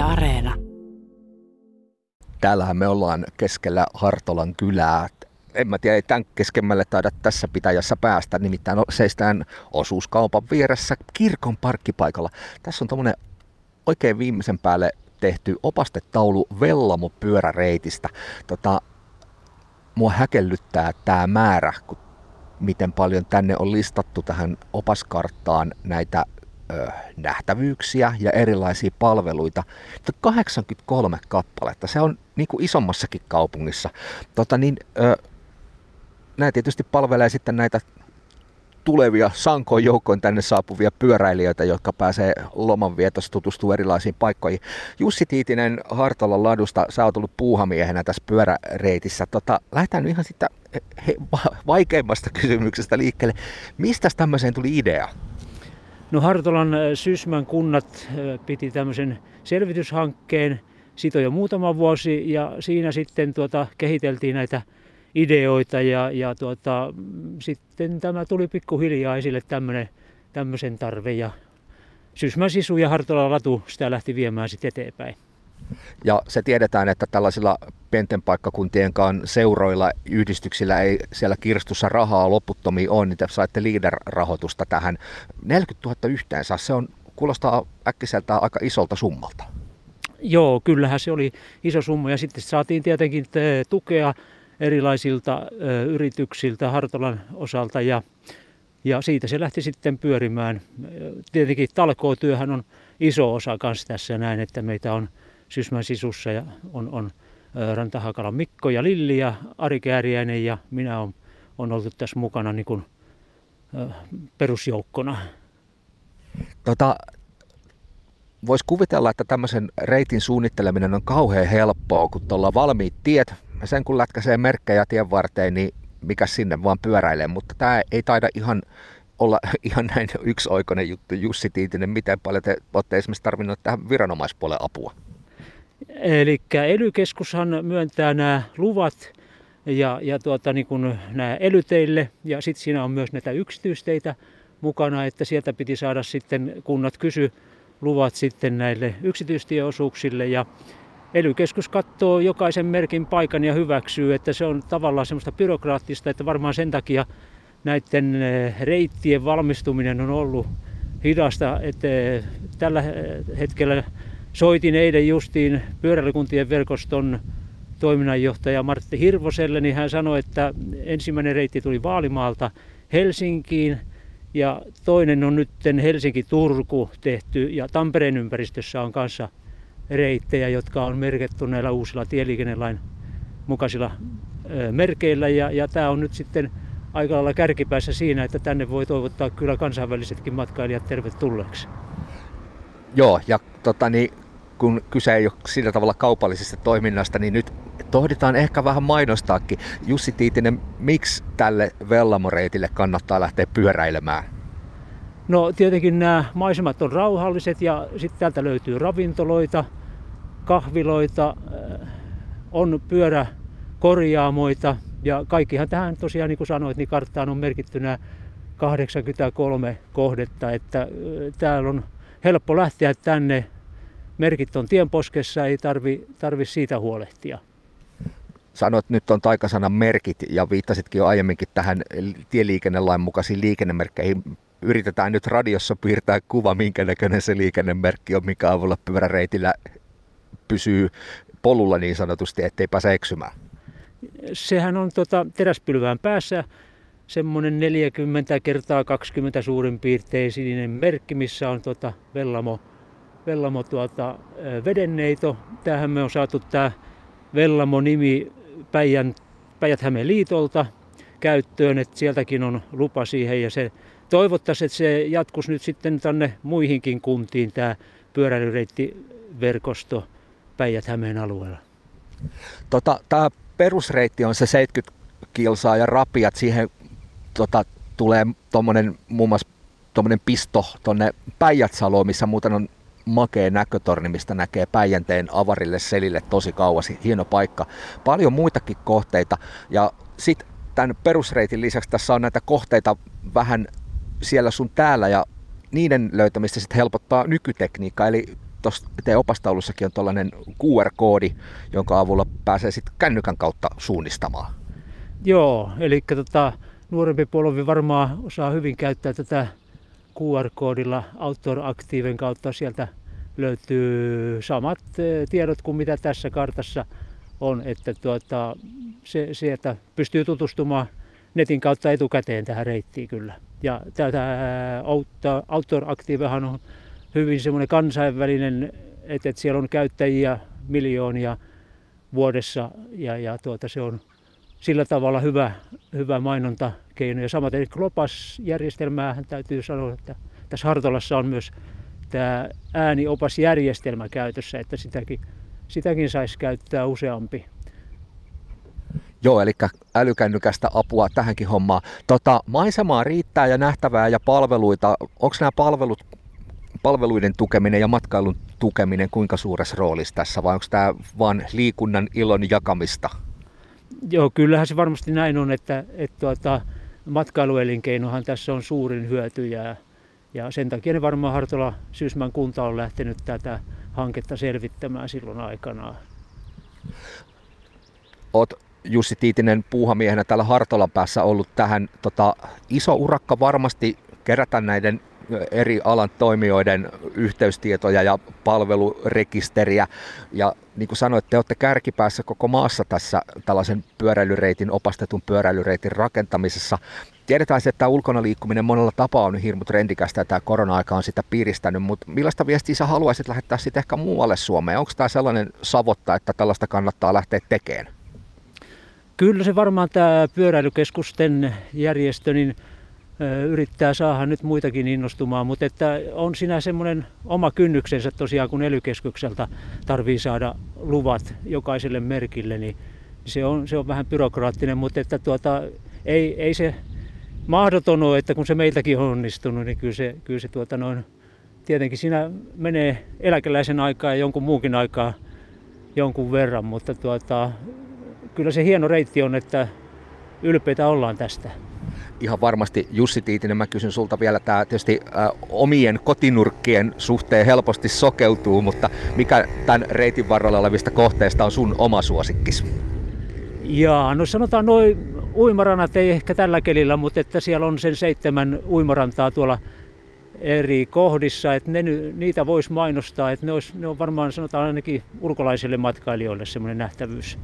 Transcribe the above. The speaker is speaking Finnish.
Areena. Täällähän me ollaan keskellä Hartolan kylää. En mä tiedä, ei tämän keskemmälle taida tässä pitäjässä päästä, nimittäin seistään osuuskaupan vieressä kirkon parkkipaikalla. Tässä on tommonen oikein viimeisen päälle tehty opastetaulu Vellamo pyöräreitistä. Tota, mua häkellyttää tämä määrä, kun miten paljon tänne on listattu tähän opaskarttaan näitä nähtävyyksiä ja erilaisia palveluita. 83 kappaletta. Se on niin kuin isommassakin kaupungissa. Tota, niin, nämä tietysti palvelee sitten näitä tulevia sankoin joukkoin tänne saapuvia pyöräilijöitä, jotka pääsee lomanvietossa tutustumaan erilaisiin paikkoihin. Jussi Tiitinen Hartolan ladusta, sä oot ollut puuhamiehenä tässä pyöräreitissä. Tota, lähdetään nyt ihan sitten he, vaikeimmasta kysymyksestä liikkeelle. Mistä tämmöiseen tuli idea? No Hartolan äh, Sysmän kunnat äh, piti tämmöisen selvityshankkeen, siitä jo muutama vuosi ja siinä sitten tuota, kehiteltiin näitä ideoita ja, ja tuota, sitten tämä tuli pikkuhiljaa esille tämmöinen, tämmöisen tarve ja Sysmän sisu ja Hartolan latu sitä lähti viemään sitten eteenpäin. Ja se tiedetään, että tällaisilla pienten paikkakuntien seuroilla, yhdistyksillä ei siellä kirstussa rahaa loputtomiin ole, niin te saitte leader-rahoitusta tähän. 40 000 yhteensä, se on, kuulostaa äkkiseltä aika isolta summalta. Joo, kyllähän se oli iso summa ja sitten saatiin tietenkin tukea erilaisilta ö, yrityksiltä Hartolan osalta ja, ja siitä se lähti sitten pyörimään. Tietenkin talkootyöhän on iso osa kanssa tässä näin, että meitä on Sysmän sisussa ja on, on Rantahakalan Mikko ja Lilli ja Ari Kääriäinen ja minä on, on oltu tässä mukana niin kuin, perusjoukkona. Tota, Voisi kuvitella, että tämmöisen reitin suunnitteleminen on kauhean helppoa, kun tuolla valmiit tiet, sen kun lätkäsee merkkejä tien varteen, niin mikä sinne vaan pyöräilee, mutta tämä ei taida ihan olla ihan näin yksioikoinen juttu. Jussi Tiitinen, miten paljon te olette esimerkiksi tarvinnut tähän viranomaispuolen apua? Eli ely myöntää nämä luvat ja, ja tuota, niin kuin nämä elyteille. Ja sitten siinä on myös näitä yksityisteitä mukana, että sieltä piti saada sitten kunnat kysy luvat sitten näille yksityistieosuuksille ja ely katsoo jokaisen merkin paikan ja hyväksyy, että se on tavallaan semmoista byrokraattista, että varmaan sen takia näiden eh, reittien valmistuminen on ollut hidasta, että eh, tällä hetkellä soitin eilen justiin pyöräilykuntien verkoston toiminnanjohtaja Martti Hirvoselle, niin hän sanoi, että ensimmäinen reitti tuli Vaalimaalta Helsinkiin ja toinen on nyt Helsinki-Turku tehty ja Tampereen ympäristössä on kanssa reittejä, jotka on merkitty näillä uusilla tieliikennelain mukaisilla merkeillä ja, ja tämä on nyt sitten aika lailla kärkipäässä siinä, että tänne voi toivottaa kyllä kansainvälisetkin matkailijat tervetulleeksi. Joo, ja tota, niin, kun kyse ei ole sillä tavalla kaupallisesta toiminnasta, niin nyt tohditaan ehkä vähän mainostaakin. Jussi Tiitinen, miksi tälle Vellamoreitille kannattaa lähteä pyöräilemään? No tietenkin nämä maisemat on rauhalliset ja sitten täältä löytyy ravintoloita, kahviloita, äh, on pyöräkorjaamoita ja kaikkihan tähän tosiaan niin kuin sanoit, niin karttaan on merkitty nämä 83 kohdetta, että äh, täällä on helppo lähteä tänne. Merkit on tienposkessa, ei tarvi, tarvi siitä huolehtia. Sanoit nyt on taikasanan merkit ja viittasitkin jo aiemminkin tähän tieliikennelain mukaisiin liikennemerkkeihin. Yritetään nyt radiossa piirtää kuva, minkä näköinen se liikennemerkki on, mikä avulla pyöräreitillä pysyy polulla niin sanotusti, ettei pääse eksymään. Sehän on tota, teräspylvään päässä semmoinen 40 kertaa 20 suurin piirtein sininen merkki, missä on tota Vellamo, Vellamo tuota, vedenneito. Tähän me on saatu tämä Vellamo-nimi Päijän, Päijät-Hämeen liitolta käyttöön, että sieltäkin on lupa siihen ja se toivottaisiin, että se jatkuisi nyt sitten tänne muihinkin kuntiin tämä pyöräilyreittiverkosto Päijät-Hämeen alueella. Tota, tämä perusreitti on se 70 kilsaa ja rapiat siihen tota, tulee tuommoinen muun muassa tuommoinen pisto tuonne Päijätsaloon, missä muuten on makea näkötorni, mistä näkee Päijänteen avarille selille tosi kauas. Hieno paikka. Paljon muitakin kohteita. Ja sitten tämän perusreitin lisäksi tässä on näitä kohteita vähän siellä sun täällä ja niiden löytämistä sitten helpottaa nykytekniikka. Eli tuossa teidän opastaulussakin on tuollainen QR-koodi, jonka avulla pääsee sitten kännykän kautta suunnistamaan. Joo, eli tota, nuorempi polvi varmaan osaa hyvin käyttää tätä QR-koodilla Outdoor Activen kautta. Sieltä löytyy samat eh, tiedot kuin mitä tässä kartassa on, että tuota, se, sieltä pystyy tutustumaan netin kautta etukäteen tähän reittiin kyllä. Ja tätä Outdoor Activehan on hyvin semmoinen kansainvälinen, että, että siellä on käyttäjiä miljoonia vuodessa ja, ja tuota, se on sillä tavalla hyvä, hyvä mainontakeino. Ja samaten Glopas-järjestelmäähän täytyy sanoa, että tässä Hartolassa on myös tämä ääniopasjärjestelmä käytössä, että sitäkin, sitäkin saisi käyttää useampi. Joo, eli älykännykästä apua tähänkin hommaan. Tota, maisemaa riittää ja nähtävää ja palveluita. Onko nämä palvelut, palveluiden tukeminen ja matkailun tukeminen kuinka suuressa roolissa tässä vai onko tämä vain liikunnan ilon jakamista? Joo, kyllähän se varmasti näin on, että, että tuota, matkailuelinkeinohan tässä on suurin hyöty ja, sen takia varmaan Hartola Syysmän kunta on lähtenyt tätä hanketta selvittämään silloin aikanaan. Oot Jussi Tiitinen puuhamiehenä täällä Hartolan päässä ollut tähän tota, iso urakka varmasti kerätä näiden eri alan toimijoiden yhteystietoja ja palvelurekisteriä. Ja niin kuin sanoit, te olette kärkipäässä koko maassa tässä tällaisen pyöräilyreitin, opastetun pyöräilyreitin rakentamisessa. Tiedetään, että tämä ulkona liikkuminen monella tapaa on hirmu trendikästä ja tämä korona-aika on sitä piristänyt, mutta millaista viestiä sä haluaisit lähettää sitten ehkä muualle Suomeen? Onko tämä sellainen savotta, että tällaista kannattaa lähteä tekemään? Kyllä se varmaan tämä pyöräilykeskusten järjestö, niin yrittää saada nyt muitakin innostumaan, mutta että on siinä semmoinen oma kynnyksensä tosiaan, kun elykeskukselta tarvii saada luvat jokaiselle merkille, niin se on, se on vähän byrokraattinen, mutta että tuota, ei, ei se mahdoton ole, että kun se meiltäkin on onnistunut, niin kyllä se, kyllä se tuota noin, tietenkin siinä menee eläkeläisen aikaa ja jonkun muukin aikaa jonkun verran, mutta tuota, kyllä se hieno reitti on, että ylpeitä ollaan tästä ihan varmasti Jussi Tiitinen, mä kysyn sulta vielä, tämä tietysti ä, omien kotinurkkien suhteen helposti sokeutuu, mutta mikä tämän reitin varrella olevista kohteista on sun oma suosikkis? Jaa, no sanotaan noin uimaranat ei ehkä tällä kelillä, mutta että siellä on sen seitsemän uimarantaa tuolla eri kohdissa, että ne, niitä voisi mainostaa, että ne, olisi, ne on varmaan sanotaan ainakin ulkolaisille matkailijoille semmoinen nähtävyys.